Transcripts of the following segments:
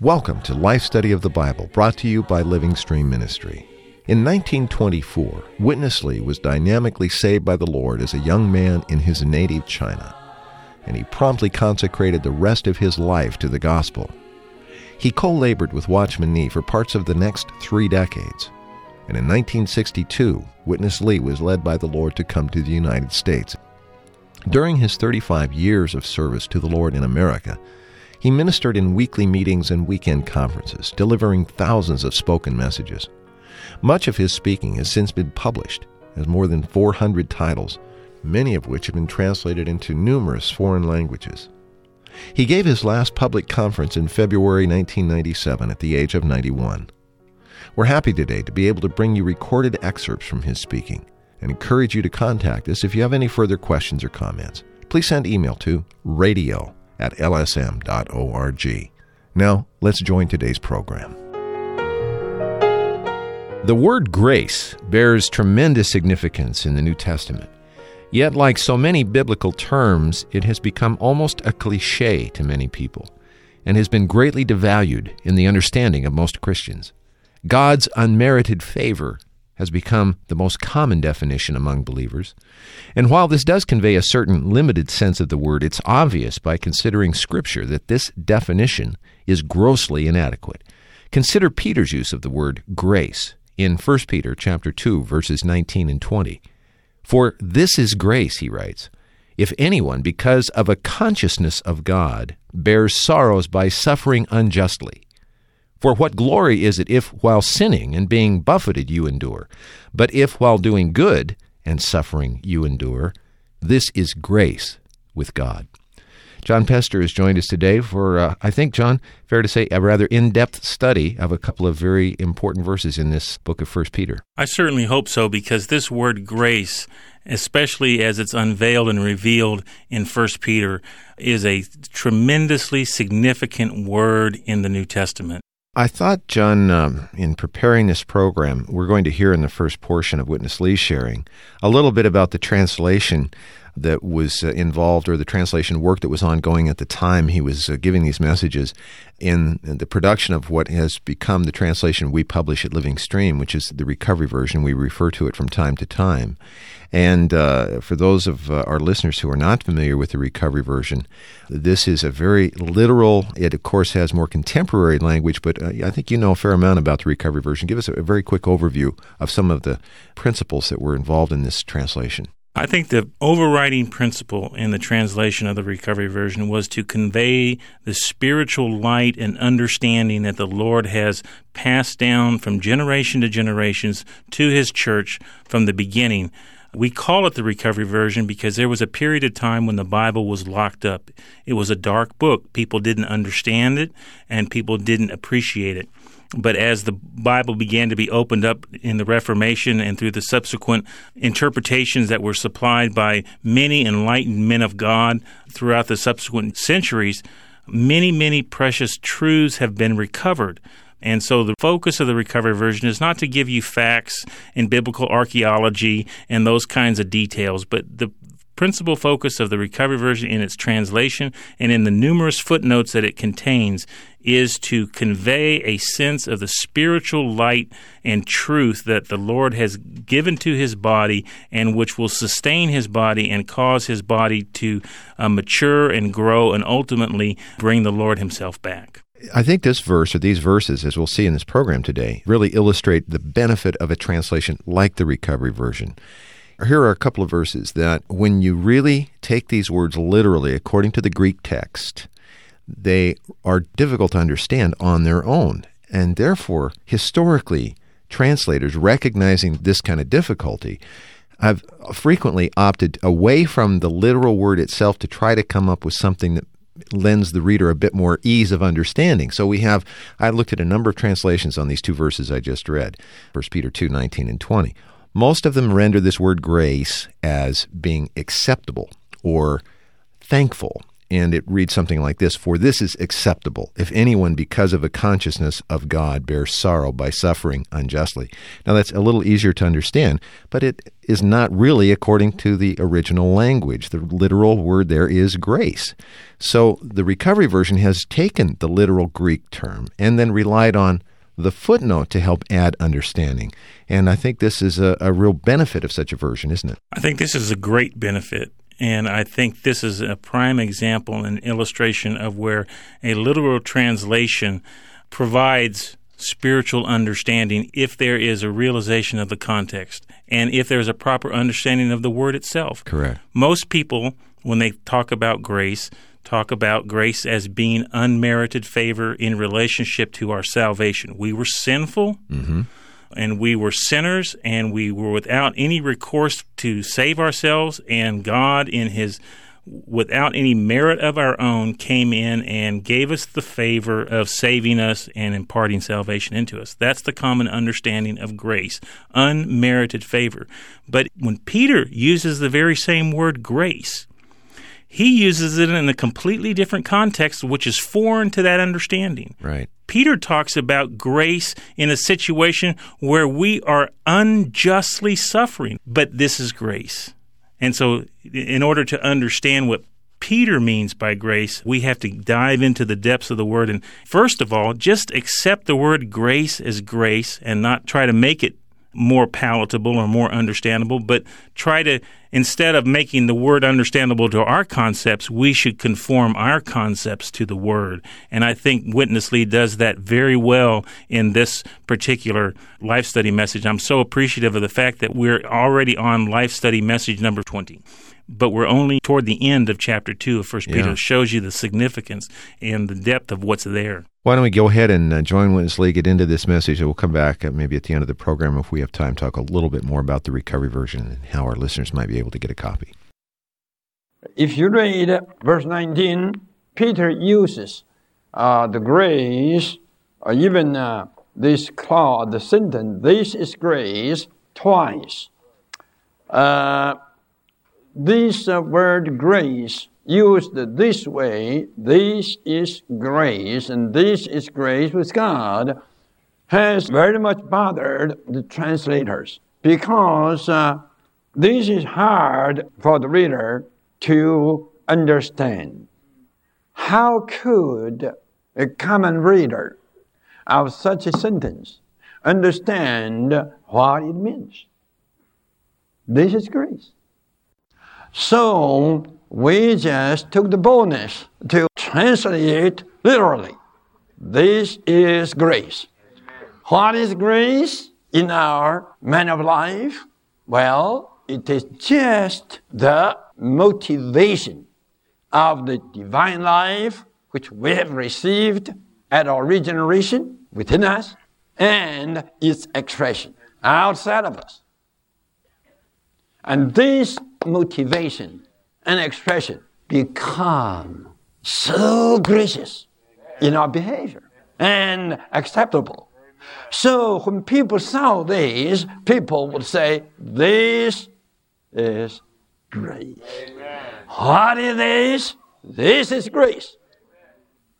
Welcome to Life Study of the Bible, brought to you by Living Stream Ministry. In 1924, Witness Lee was dynamically saved by the Lord as a young man in his native China, and he promptly consecrated the rest of his life to the gospel. He co labored with Watchman Nee for parts of the next three decades, and in 1962, Witness Lee was led by the Lord to come to the United States. During his 35 years of service to the Lord in America, he ministered in weekly meetings and weekend conferences, delivering thousands of spoken messages. Much of his speaking has since been published as more than 400 titles, many of which have been translated into numerous foreign languages. He gave his last public conference in February 1997 at the age of 91. We're happy today to be able to bring you recorded excerpts from his speaking and encourage you to contact us if you have any further questions or comments. Please send email to radio at lsm.org. Now, let's join today's program. The word grace bears tremendous significance in the New Testament. Yet, like so many biblical terms, it has become almost a cliche to many people and has been greatly devalued in the understanding of most Christians. God's unmerited favor has become the most common definition among believers. And while this does convey a certain limited sense of the word, it's obvious by considering Scripture that this definition is grossly inadequate. Consider Peter's use of the word grace in 1 Peter chapter 2 verses 19 and 20. For this is grace, he writes, if anyone because of a consciousness of God bears sorrows by suffering unjustly. For what glory is it if while sinning and being buffeted you endure? But if while doing good and suffering you endure, this is grace with God. John Pester has joined us today for, uh, I think, John, fair to say, a rather in depth study of a couple of very important verses in this book of First Peter. I certainly hope so because this word grace, especially as it's unveiled and revealed in First Peter, is a tremendously significant word in the New Testament. I thought, John, um, in preparing this program, we're going to hear in the first portion of Witness Lee's sharing a little bit about the translation that was uh, involved or the translation work that was ongoing at the time he was uh, giving these messages in, the production of what has become the translation we publish at Living Stream, which is the recovery version. We refer to it from time to time. And uh, for those of uh, our listeners who are not familiar with the recovery version, this is a very literal, it of course has more contemporary language, but uh, I think you know a fair amount about the recovery version. Give us a, a very quick overview of some of the principles that were involved in this translation. I think the overriding principle in the translation of the recovery version was to convey the spiritual light and understanding that the Lord has passed down from generation to generations to his church from the beginning. We call it the recovery version because there was a period of time when the Bible was locked up. It was a dark book. People didn't understand it and people didn't appreciate it. But as the Bible began to be opened up in the Reformation and through the subsequent interpretations that were supplied by many enlightened men of God throughout the subsequent centuries, many, many precious truths have been recovered. And so the focus of the recovery version is not to give you facts and biblical archaeology and those kinds of details, but the principal focus of the recovery version in its translation and in the numerous footnotes that it contains is to convey a sense of the spiritual light and truth that the Lord has given to his body and which will sustain his body and cause his body to uh, mature and grow and ultimately bring the Lord himself back. I think this verse, or these verses, as we'll see in this program today, really illustrate the benefit of a translation like the Recovery Version. Here are a couple of verses that, when you really take these words literally according to the Greek text, they are difficult to understand on their own. And therefore, historically, translators recognizing this kind of difficulty have frequently opted away from the literal word itself to try to come up with something that lends the reader a bit more ease of understanding. So we have I looked at a number of translations on these two verses I just read, 1 Peter 2, 19 and 20. Most of them render this word grace as being acceptable or thankful. and it reads something like this For this is acceptable, if anyone, because of a consciousness of God, bears sorrow by suffering unjustly. Now, that's a little easier to understand, but it is not really according to the original language. The literal word there is grace. So the recovery version has taken the literal Greek term and then relied on the footnote to help add understanding. And I think this is a, a real benefit of such a version, isn't it? I think this is a great benefit. And I think this is a prime example and illustration of where a literal translation provides spiritual understanding if there is a realization of the context and if there's a proper understanding of the word itself. Correct. Most people, when they talk about grace, talk about grace as being unmerited favor in relationship to our salvation. We were sinful. Mm-hmm. And we were sinners, and we were without any recourse to save ourselves. And God, in His without any merit of our own, came in and gave us the favor of saving us and imparting salvation into us. That's the common understanding of grace, unmerited favor. But when Peter uses the very same word grace, he uses it in a completely different context, which is foreign to that understanding. Right. Peter talks about grace in a situation where we are unjustly suffering, but this is grace. And so, in order to understand what Peter means by grace, we have to dive into the depths of the word. And first of all, just accept the word grace as grace and not try to make it more palatable or more understandable, but try to, instead of making the word understandable to our concepts, we should conform our concepts to the word. And I think Witness Lee does that very well in this particular life study message. I'm so appreciative of the fact that we're already on life study message number 20 but we're only toward the end of chapter 2 of First Peter. Yeah. It shows you the significance and the depth of what's there. Why don't we go ahead and uh, join Witness Lee, get into this message, and we'll come back uh, maybe at the end of the program if we have time, talk a little bit more about the recovery version and how our listeners might be able to get a copy. If you read verse 19, Peter uses uh, the grace, or even uh, this clause, the sentence, this is grace, twice. Uh, this uh, word grace used this way, this is grace, and this is grace with God, has very much bothered the translators because uh, this is hard for the reader to understand. How could a common reader of such a sentence understand what it means? This is grace. So we just took the bonus to translate it literally. This is grace. What is grace in our manner of life? Well, it is just the motivation of the divine life which we have received at our regeneration within us and its expression outside of us. And this motivation and expression become so gracious in our behavior and acceptable. So when people saw this, people would say, This is grace. What is this? This is grace.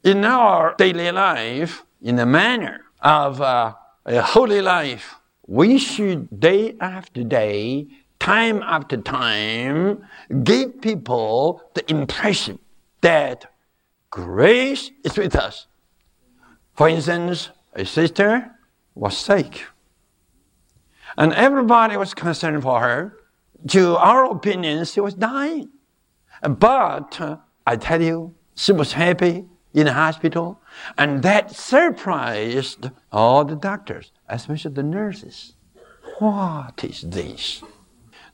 In our daily life, in the manner of uh, a holy life, we should day after day time after time, give people the impression that grace is with us. For instance, a sister was sick, and everybody was concerned for her. To our opinion, she was dying. But I tell you, she was happy in the hospital, and that surprised all the doctors, especially the nurses. What is this?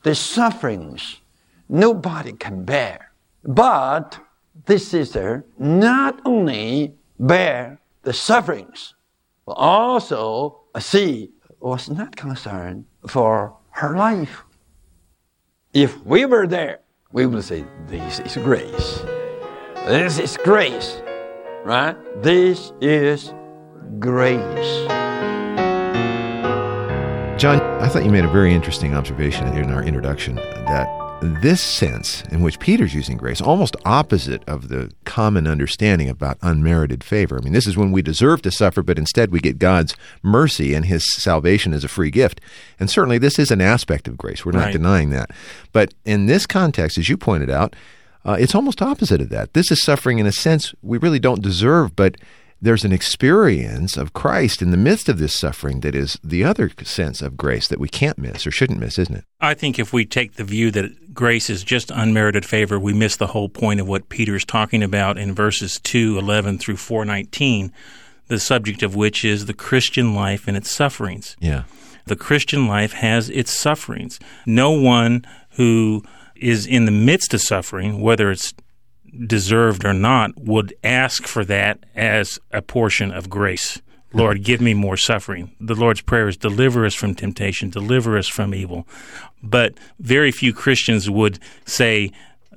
The sufferings nobody can bear. But this sister not only bear the sufferings, but also she was not concerned for her life. If we were there, we would say, This is grace. This is grace. Right? This is grace. John, I thought you made a very interesting observation in our introduction that this sense in which Peter's using grace, almost opposite of the common understanding about unmerited favor. I mean, this is when we deserve to suffer, but instead we get God's mercy and his salvation as a free gift. And certainly this is an aspect of grace. We're not Right. denying that. But in this context, as you pointed out, uh, it's almost opposite of that. This is suffering in a sense we really don't deserve, but there's an experience of Christ in the midst of this suffering that is the other sense of grace that we can't miss or shouldn't miss, isn't it? I think if we take the view that grace is just unmerited favor, we miss the whole point of what Peter's talking about in verses 2, 11 through 419, the subject of which is the Christian life and its sufferings. Yeah. The Christian life has its sufferings. No one who is in the midst of suffering, whether it's deserved or not, would ask for that as a portion of grace. Lord, give me more suffering. The Lord's prayer is deliver us from temptation, deliver us from evil. But very few Christians would say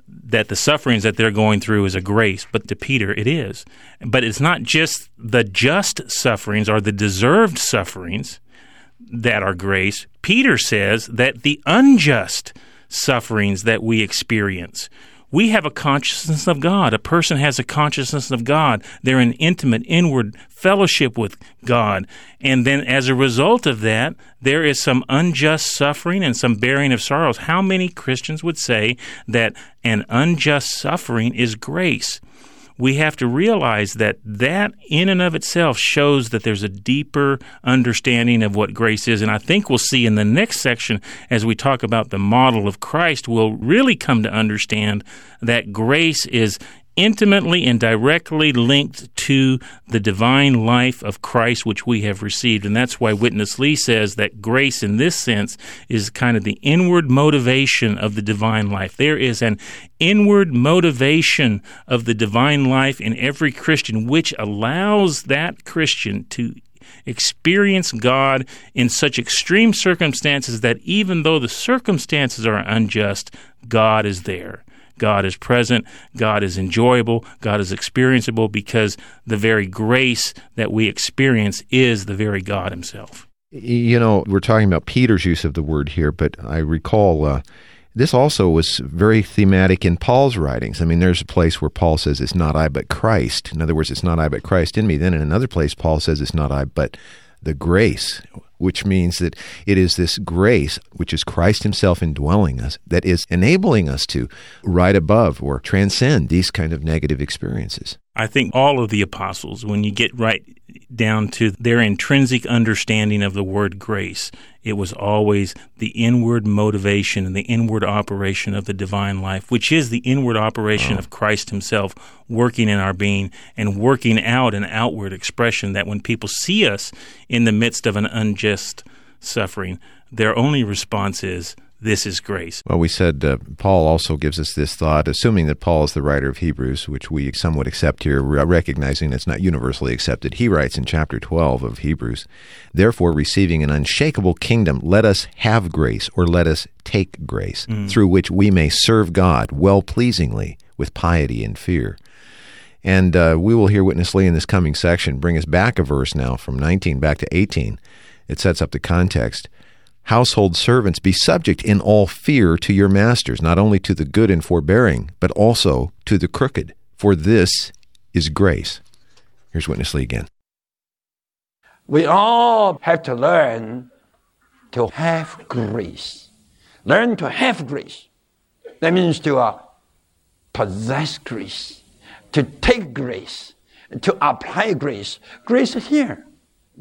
that the sufferings that they're going through is a grace, but to Peter it is. But it's not just the just sufferings or the deserved sufferings that are grace. Peter says that the unjust sufferings that we experience, we have a consciousness of God. A person has a consciousness of God. They're in intimate, inward fellowship with God. And then as a result of that, there is some unjust suffering and some bearing of sorrows. How many Christians would say that an unjust suffering is grace? We have to realize that that in and of itself shows that there's a deeper understanding of what grace is. And I think we'll see in the next section, as we talk about the model of Christ, we'll really come to understand that grace is intimately and directly linked to the divine life of Christ, which we have received. And that's why Witness Lee says that grace, in this sense, is kind of the inward motivation of the divine life. There is an inward motivation of the divine life in every Christian, which allows that Christian to experience God in such extreme circumstances that even though the circumstances are unjust, God is there. God is present, God is enjoyable, God is experienceable because the very grace that we experience is the very God Himself. You know, we're talking about Peter's use of the word here, but I recall uh, this also was very thematic in Paul's writings. I mean, there's a place where Paul says, It's not I, but Christ. In other words, it's not I, but Christ in me. Then in another place, Paul says, It's not I, but the grace, which means that it is this grace, which is Christ Himself indwelling us, that is enabling us to ride above or transcend these kind of negative experiences. I think all of the apostles, when you get right down to their intrinsic understanding of the word grace, it was always the inward motivation and the inward operation of the divine life, which is the inward operation of Christ Himself working in our being and working out an outward expression that when people see us in the midst of an unjust suffering, their only response is, This is grace. Well, we said uh, Paul also gives us this thought, assuming that Paul is the writer of Hebrews, which we somewhat accept here, recognizing it's not universally accepted. He writes in chapter 12 of Hebrews, Therefore, receiving an unshakable kingdom, let us have grace, or let us take grace, through which we may serve God well pleasingly with piety and fear. And uh, we will hear Witness Lee in this coming section bring us back a verse now from 19 back to 18. It sets up the context. Household servants, be subject in all fear to your masters, not only to the good and forbearing, but also to the crooked, for this is grace. Here's Witness Lee again. We all have to learn to have grace. Learn to have grace. That means to uh, possess grace, to take grace, to apply grace. Grace is here.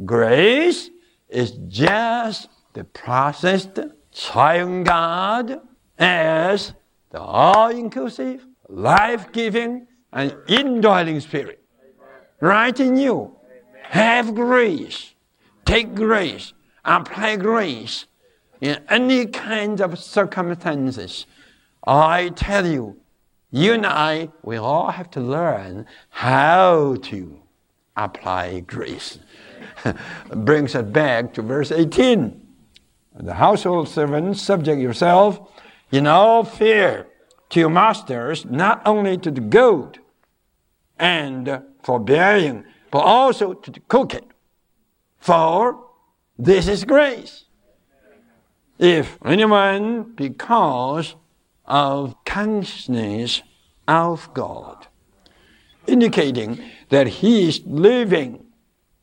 Grace is just the processed triune God as the all inclusive, life giving, and indwelling spirit. Right in you. Have grace. Take grace. Apply grace in any kind of circumstances. I tell you, you and I, we all have to learn how to apply grace. Brings us back to verse 18. The household servants, subject yourself in all fear to your masters, not only to the good and forbearing, but also to the crooked. For this is grace. If anyone, because of consciousness of God, indicating that he is living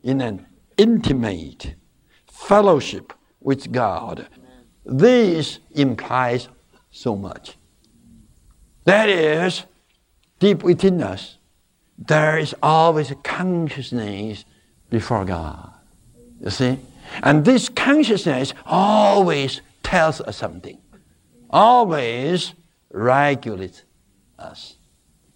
in an intimate fellowship with God. This implies so much. That is, deep within us, there is always a consciousness before God. You see? And this consciousness always tells us something, always regulates us,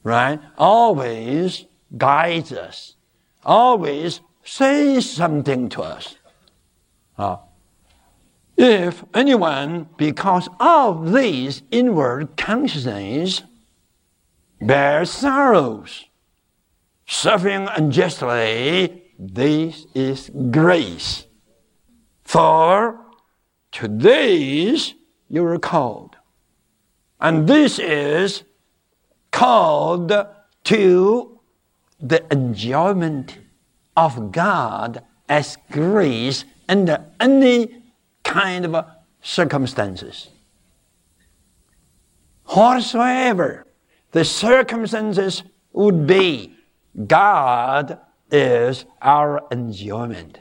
right? Always guides us, always says something to us. Uh, if anyone, because of this inward consciousness, bears sorrows, suffering unjustly, this is grace. For to this you are called. And this is called to the enjoyment of God as grace under any kind of circumstances. Whatsoever the circumstances would be, God is our enjoyment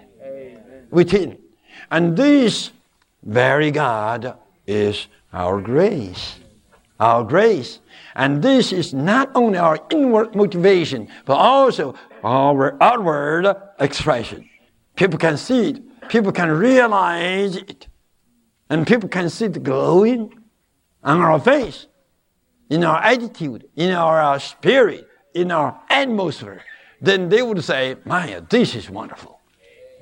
within. And this very God is our grace. Our grace. And this is not only our inward motivation, but also our outward expression. People can see it, people can realize it, and people can see the glowing on our face, in our attitude, in our uh, spirit, in our atmosphere. Then they would say, Maya, this is wonderful.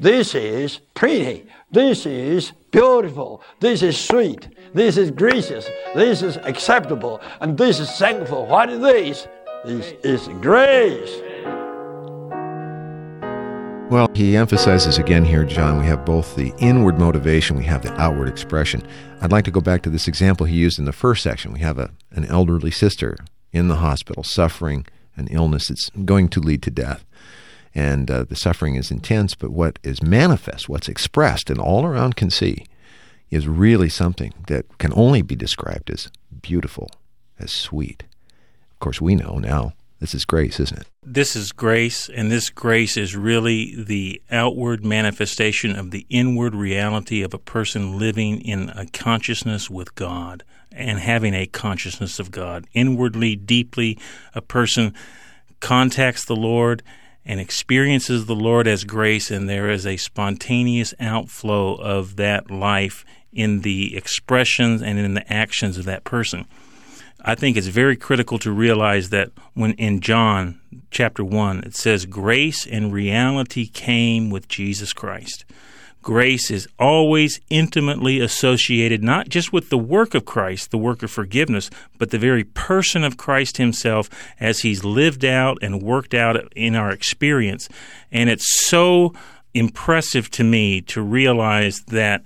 This is pretty. This is beautiful. This is sweet. This is gracious. This is acceptable. And this is thankful. What is this? This is grace. Well, he emphasizes again here, John, we have both the inward motivation, we have the outward expression. I'd like to go back to this example he used in the first section. We have a, an elderly sister in the hospital suffering an illness that's going to lead to death. And uh, the suffering is intense, but what is manifest, what's expressed, and all around can see, is really something that can only be described as beautiful, as sweet. Of course, we know now this is grace, isn't it? This is grace, and this grace is really the outward manifestation of the inward reality of a person living in a consciousness with God and having a consciousness of God. Inwardly, deeply, a person contacts the Lord and experiences the Lord as grace, and there is a spontaneous outflow of that life in the expressions and in the actions of that person. I think it's very critical to realize that when in John chapter 1 it says grace and reality came with Jesus Christ. Grace is always intimately associated not just with the work of Christ, the work of forgiveness, but the very person of Christ himself as he's lived out and worked out in our experience. And it's so impressive to me to realize that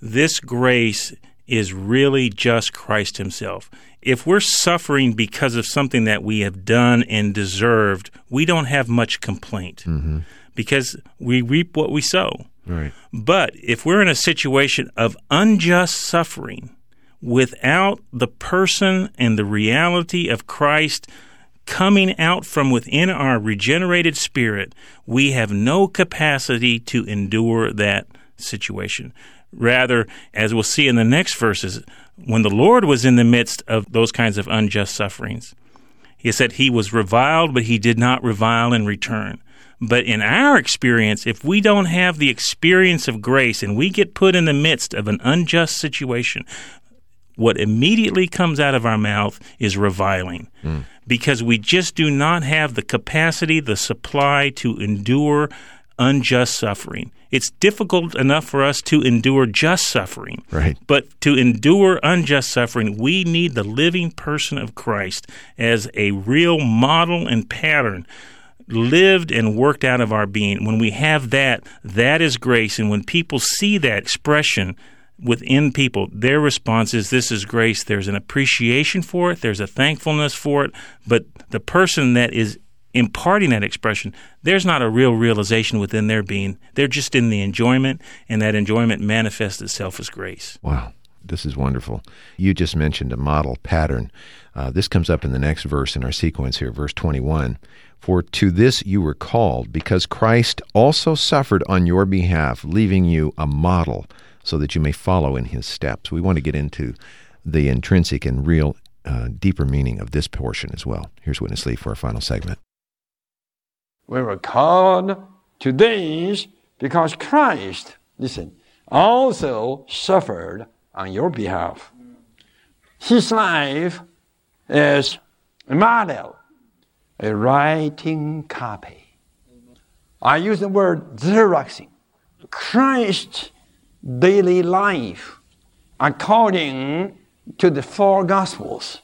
this grace is really just Christ himself if we're suffering because of something that we have done and deserved, we don't have much complaint mm-hmm. because we reap what we sow. Right. But if we're in a situation of unjust suffering without the person and the reality of Christ coming out from within our regenerated spirit, we have no capacity to endure that situation. Rather, as we'll see in the next verses, when the Lord was in the midst of those kinds of unjust sufferings, he said he was reviled, but he did not revile in return. But in our experience, if we don't have the experience of grace and we get put in the midst of an unjust situation, what immediately comes out of our mouth is reviling mm. because we just do not have the capacity, the supply to endure unjust suffering. It's difficult enough for us to endure just suffering. Right. But to endure unjust suffering, we need the living person of Christ as a real model and pattern lived and worked out of our being. When we have that, that is grace. And when people see that expression within people, their response is this is grace. There's an appreciation for it, there's a thankfulness for it. But the person that is imparting that expression, there's not a real realization within their being. They're just in the enjoyment, and that enjoyment manifests itself as grace. Wow. This is wonderful. You just mentioned a model pattern. Uh, this comes up in the next verse in our sequence here, verse 21. For to this you were called, because Christ also suffered on your behalf, leaving you a model, so that you may follow in his steps. We want to get into the intrinsic and real, uh, deeper meaning of this portion as well. Here's Witness Lee for our final segment. We were called to this because Christ, listen, also suffered on your behalf. His life is a model, a writing copy. I use the word Xeroxing. Christ's daily life, according to the four Gospels,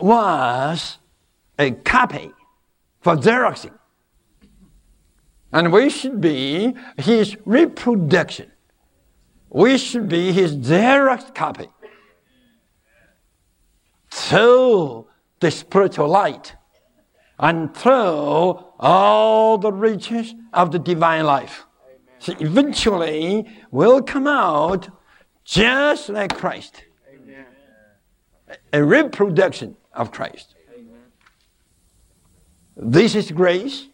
was a copy for Xeroxing. And we should be his reproduction. We should be his direct copy. Through the spiritual light and through all the riches of the divine life. So eventually we'll come out just like Christ. A reproduction of Christ. This is grace.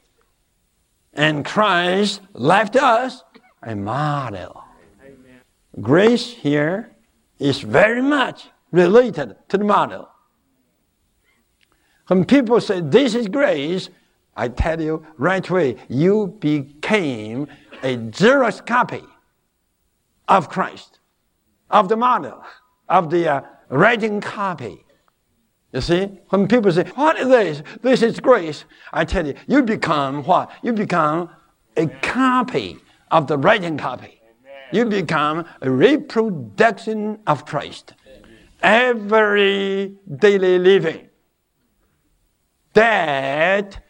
And Christ left us a model. Grace here is very much related to the model. When people say this is grace, I tell you right away, you became a Xerox copy of Christ, of the model, of the uh, writing copy. You see, when people say, What is this? This is grace. I tell you, you become what? You become a copy of the writing copy. You become a reproduction of Christ. Every daily living that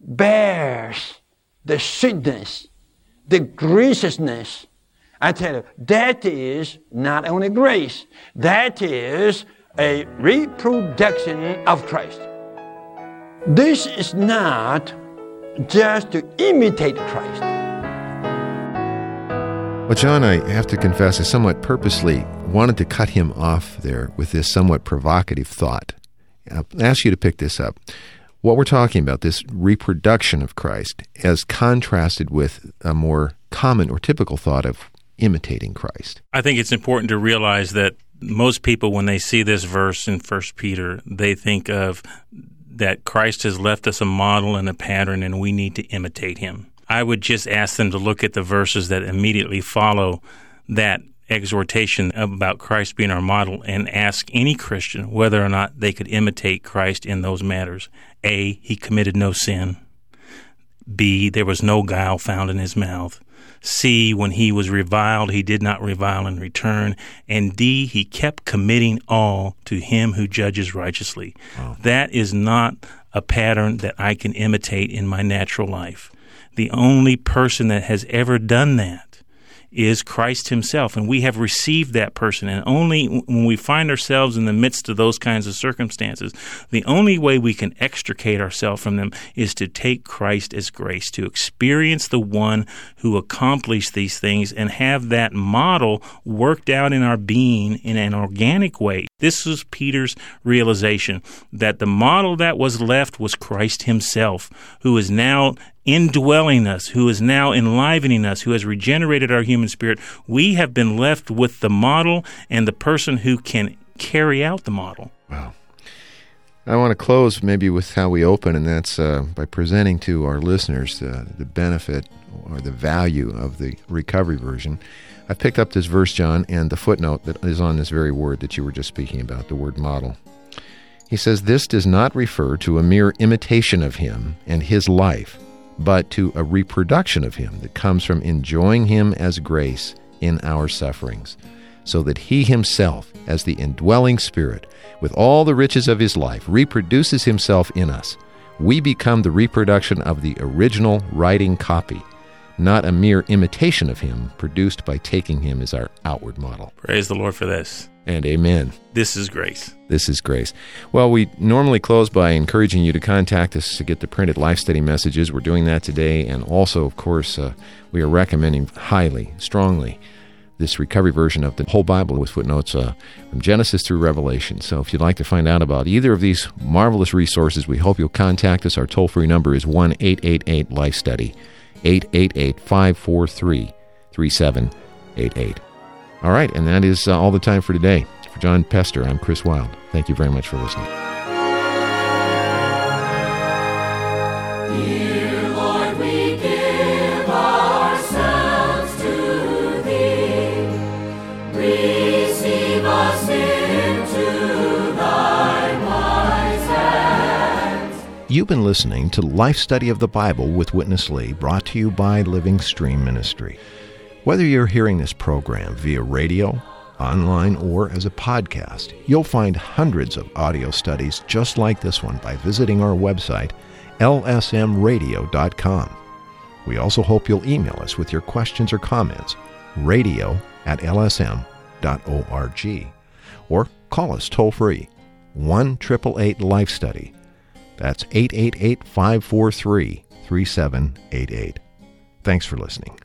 bears the sweetness, the graciousness. I tell you, that is not only grace, that is a reproduction of Christ. This is not just to imitate Christ. Well, John, I have to confess, I somewhat purposely wanted to cut him off there with this somewhat provocative thought. I'll ask you to pick this up. What we're talking about, this reproduction of Christ, as contrasted with a more common or typical thought of imitating Christ. I think it's important to realize that most people, when they see this verse in First Peter, they think of that Christ has left us a model and a pattern, and we need to imitate him. I would just ask them to look at the verses that immediately follow that exhortation about Christ being our model and ask any Christian whether or not they could imitate Christ in those matters. A, he committed no sin. B, there was no guile found in his mouth. C, when he was reviled, he did not revile in return. And D, he kept committing all to him who judges righteously. Wow. That is not a pattern that I can imitate in my natural life. The only person that has ever done that is Christ Himself. And we have received that person. And only when we find ourselves in the midst of those kinds of circumstances, the only way we can extricate ourselves from them is to take Christ as grace, to experience the one who accomplished these things and have that model worked out in our being in an organic way. This was Peter's realization that the model that was left was Christ Himself, who is now indwelling us, who is now enlivening us, who has regenerated our human spirit, we have been left with the model and the person who can carry out the model. Wow. I want to close maybe with how we open, and that's uh, by presenting to our listeners uh, the benefit or the value of the recovery version. I picked up this verse, John, and the footnote that is on this very word that you were just speaking about, the word model. He says, This does not refer to a mere imitation of him and his life but to a reproduction of Him that comes from enjoying Him as grace in our sufferings, so that He Himself, as the indwelling Spirit, with all the riches of His life, reproduces Himself in us. We become the reproduction of the original writing copy, not a mere imitation of Him produced by taking Him as our outward model. Praise the Lord for this and amen. This is grace. This is grace. Well, we normally close by encouraging you to contact us to get the printed life study messages. We're doing that today. And also, of course, uh, we are recommending highly, strongly this recovery version of the whole Bible with footnotes uh, from Genesis through Revelation. So if you'd like to find out about either of these marvelous resources, we hope you'll contact us. Our toll free number is 1 888 Life Study, 888 543 3788. All right, and that is uh, all the time for today. For John Pester, I'm Chris Wild. Thank you very much for listening. You've been listening to Life Study of the Bible with Witness Lee, brought to you by Living Stream Ministry. Whether you're hearing this program via radio, online, or as a podcast, you'll find hundreds of audio studies just like this one by visiting our website, lsmradio.com. We also hope you'll email us with your questions or comments, radio at lsm.org, or call us toll free, 1 888 Life Study. That's 888 543 3788. Thanks for listening.